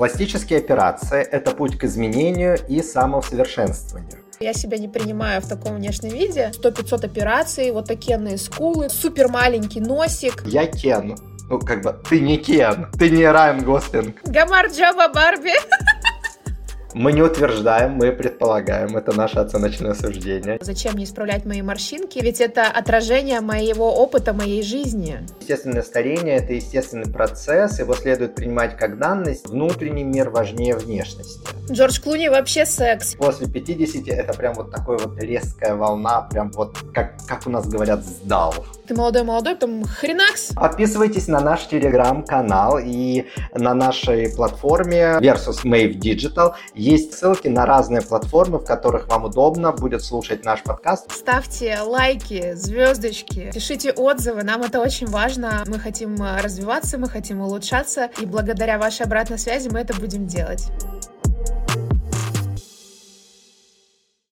Пластические операции – это путь к изменению и самоусовершенствованию. Я себя не принимаю в таком внешнем виде. 100-500 операций, вот такие скулы, супер маленький носик. Я Кен. Ну, как бы, ты не Кен, ты не Райан Гослинг. Гамар Джоба Барби. Мы не утверждаем, мы предполагаем. Это наше оценочное суждение. Зачем мне исправлять мои морщинки? Ведь это отражение моего опыта, моей жизни. Естественное старение – это естественный процесс, его следует принимать как данность. Внутренний мир важнее внешности. Джордж Клуни вообще секс. После 50 это прям вот такой вот резкая волна, прям вот, как, как у нас говорят, сдал. Ты молодой-молодой, там хренакс. Подписывайтесь на наш телеграм-канал и на нашей платформе Versus Mave Digital есть ссылки на разные платформы, в которых вам удобно будет слушать наш подкаст. Ставьте лайки, звездочки, пишите отзывы, нам это очень важно. Мы хотим развиваться, мы хотим улучшаться, и благодаря вашей обратной связи мы это будем делать.